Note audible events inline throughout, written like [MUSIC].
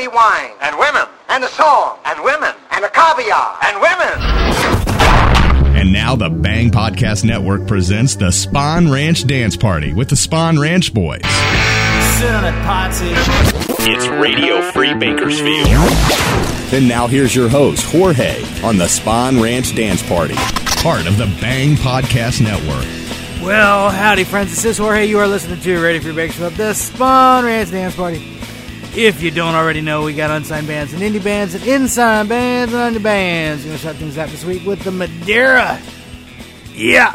be wine. And women. And the song. And women. And the caviar. And women. And now the Bang Podcast Network presents the Spawn Ranch Dance Party with the Spawn Ranch Boys. Sit on a party. It's Radio Free Bakersfield. And now here's your host, Jorge, on the Spawn Ranch Dance Party, part of the Bang Podcast Network. Well, howdy, friends. This is Jorge. You are listening to Radio Free Bakersfield, the Spawn Ranch Dance Party. If you don't already know, we got unsigned bands and indie bands and inside bands and under bands. We're to shut things out this week with the Madeira. Yeah.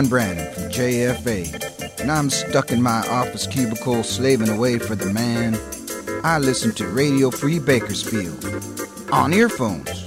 I'm Brandon from JFA, and I'm stuck in my office cubicle slaving away for the man. I listen to Radio Free Bakersfield on earphones.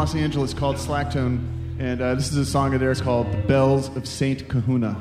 Los Angeles called Slacktone, and uh, this is a song of theirs called "The Bells of Saint Kahuna."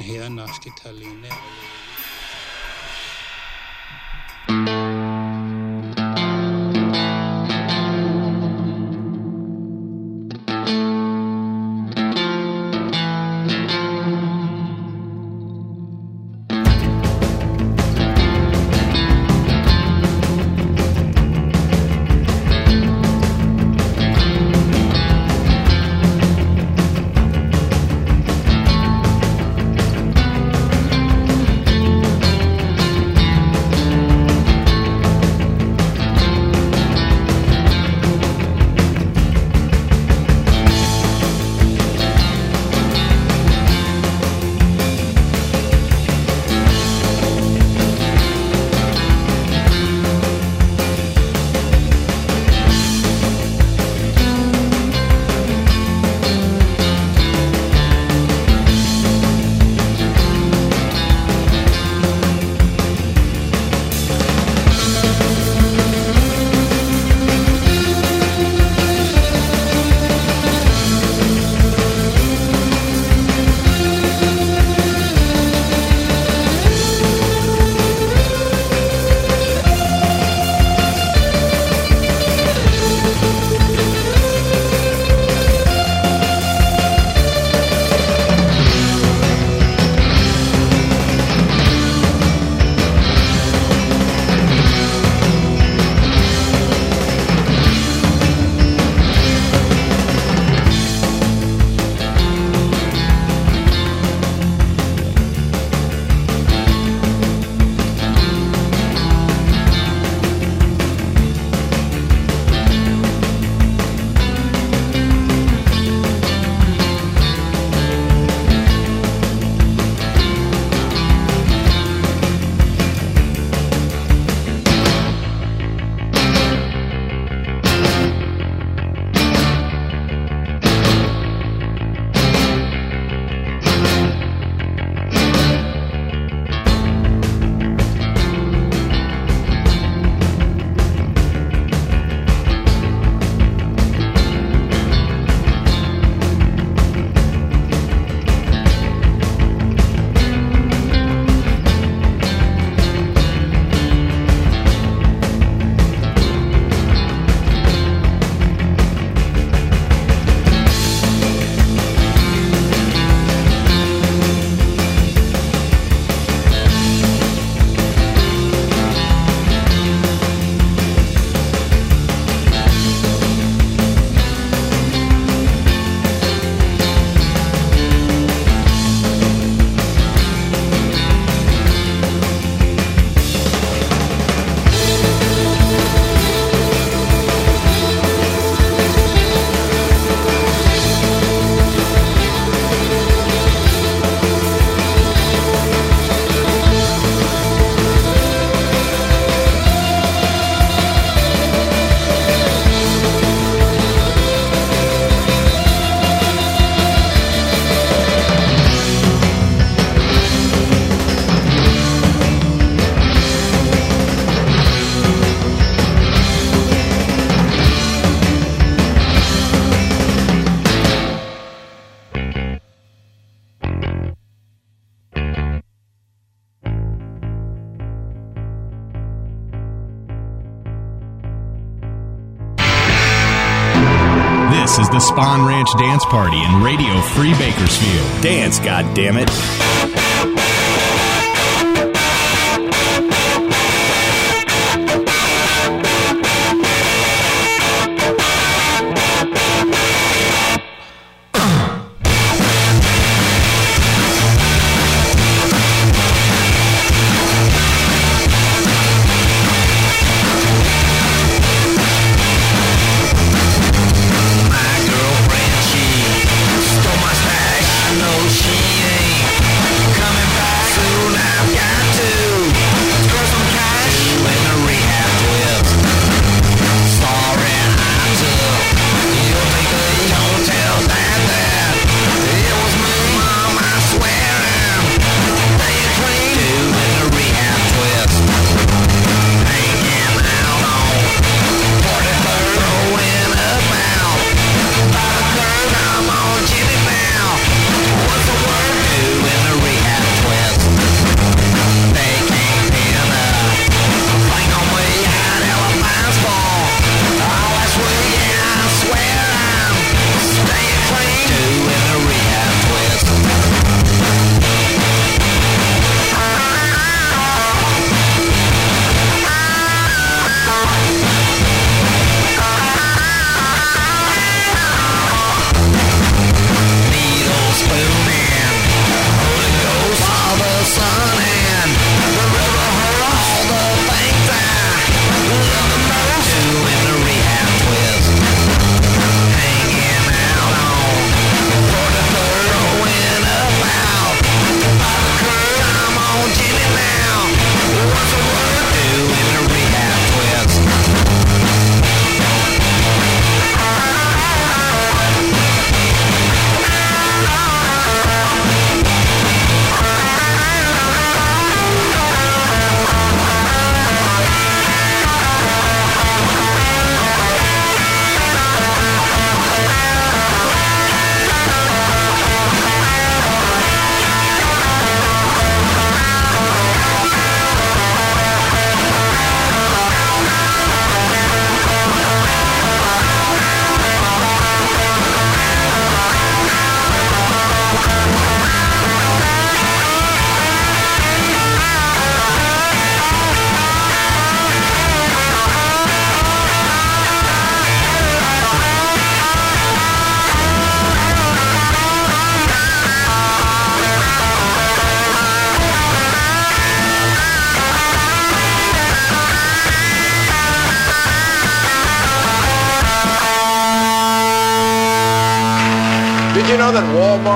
hier nachgeteilt. Dance Party in Radio Free Bakersfield. Dance, goddammit. My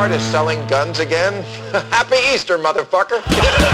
Walmart is selling guns again? [LAUGHS] Happy Easter, motherfucker. [LAUGHS]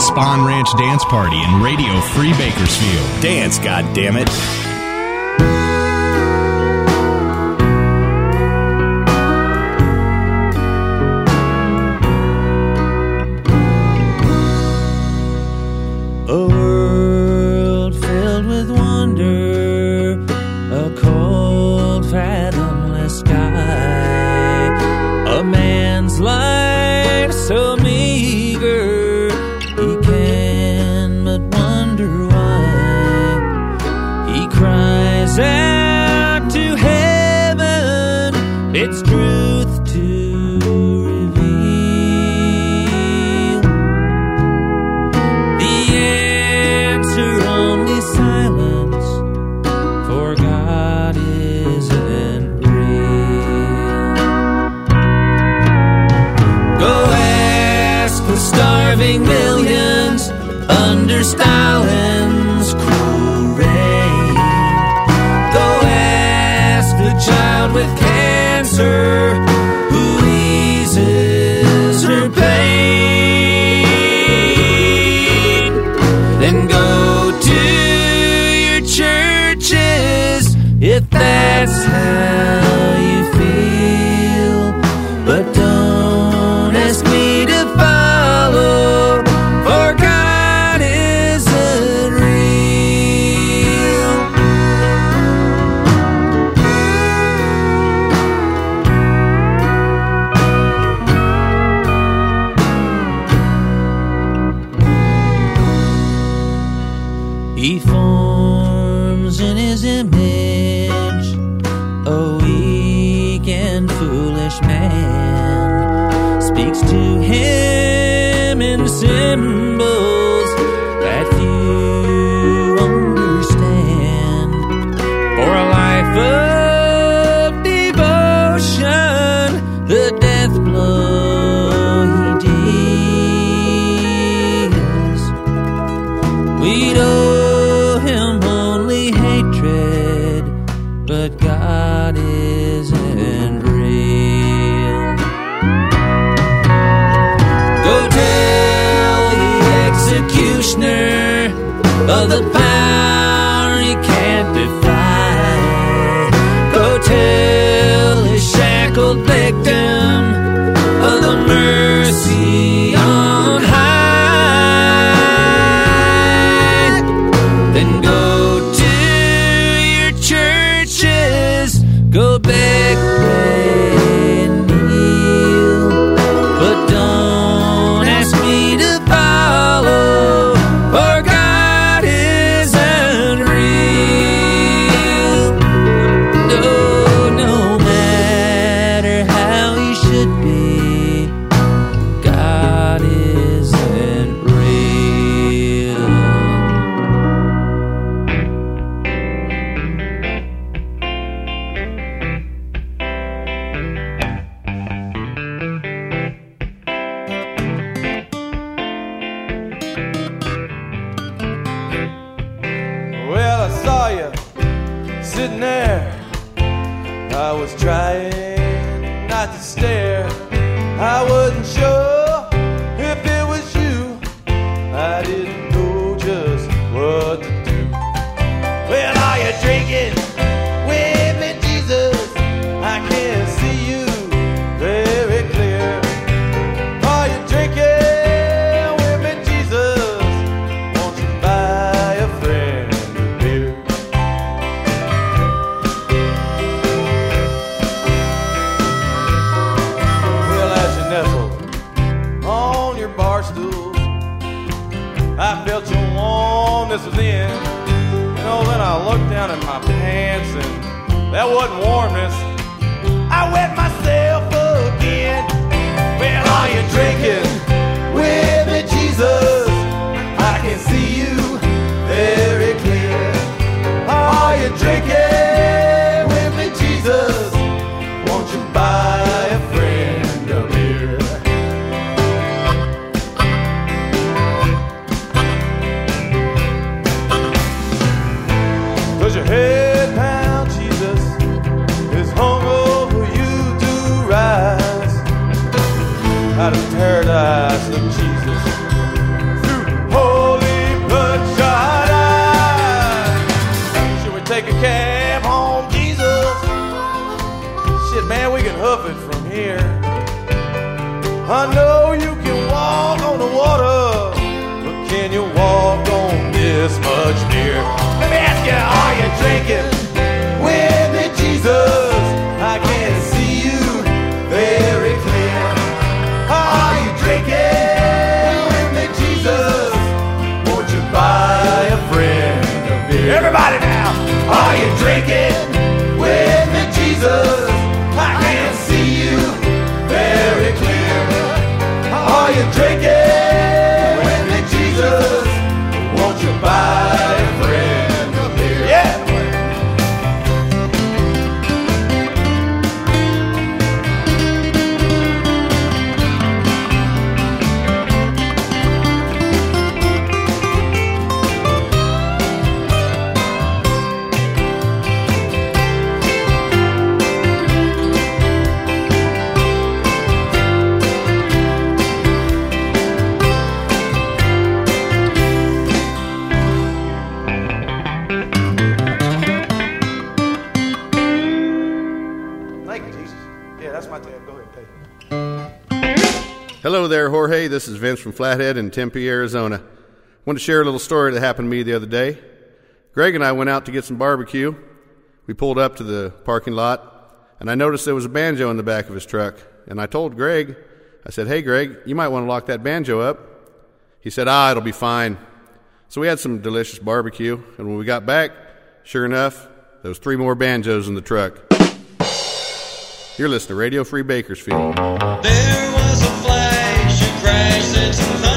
Spawn Ranch Dance Party in Radio Free Bakersfield. Dance, goddammit. it! the death blow he deals. We owe him only hatred, but God isn't real. Go tell the executioner of the power he can't defy. Go tell shackled. That wasn't warmness. I wet myself. Hey, This is Vince from Flathead in Tempe, Arizona. I want to share a little story that happened to me the other day. Greg and I went out to get some barbecue. We pulled up to the parking lot, and I noticed there was a banjo in the back of his truck. And I told Greg, I said, Hey, Greg, you might want to lock that banjo up. He said, Ah, it'll be fine. So we had some delicious barbecue, and when we got back, sure enough, there was three more banjos in the truck. You're listening to Radio Free Bakersfield. It's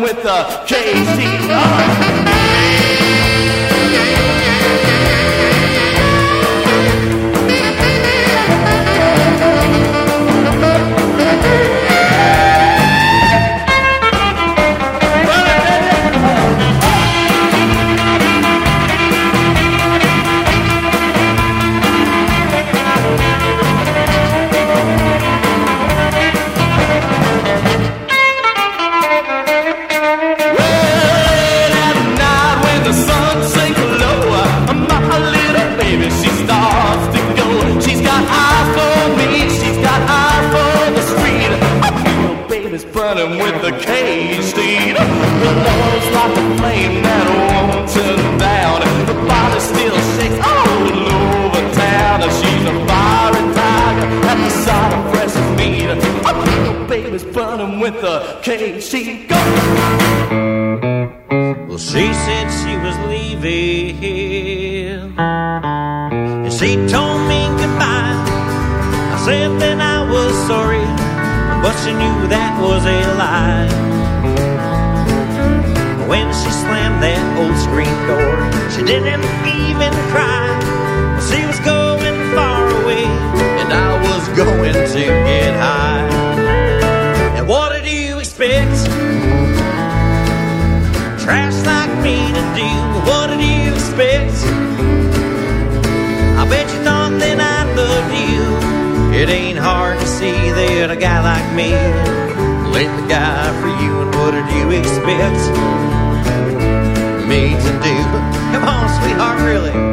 with the KC. guy like me Let the guy for you and what did you expect? Me to do, come on, sweetheart, really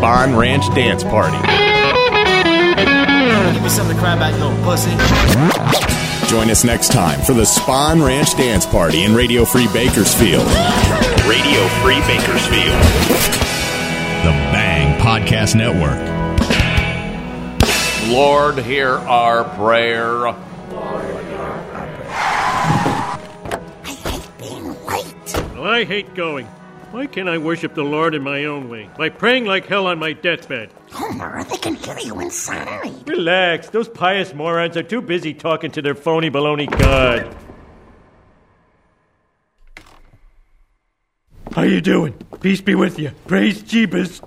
listening to the Spawn Ranch Dance Party. Give me something to cry about, you little pussy. Join us next time for the Spawn Ranch Dance Party in Radio Free Bakersfield. Radio Free Bakersfield. The Bang Podcast Network. Lord, hear our prayer. I hate being white. Well, I hate going. Why can't I worship the Lord in my own way? By praying like hell on my deathbed. Homer, they can hear you inside. Relax. Those pious morons are too busy talking to their phony baloney God. How you doing? Peace be with you. Praise Jeebus.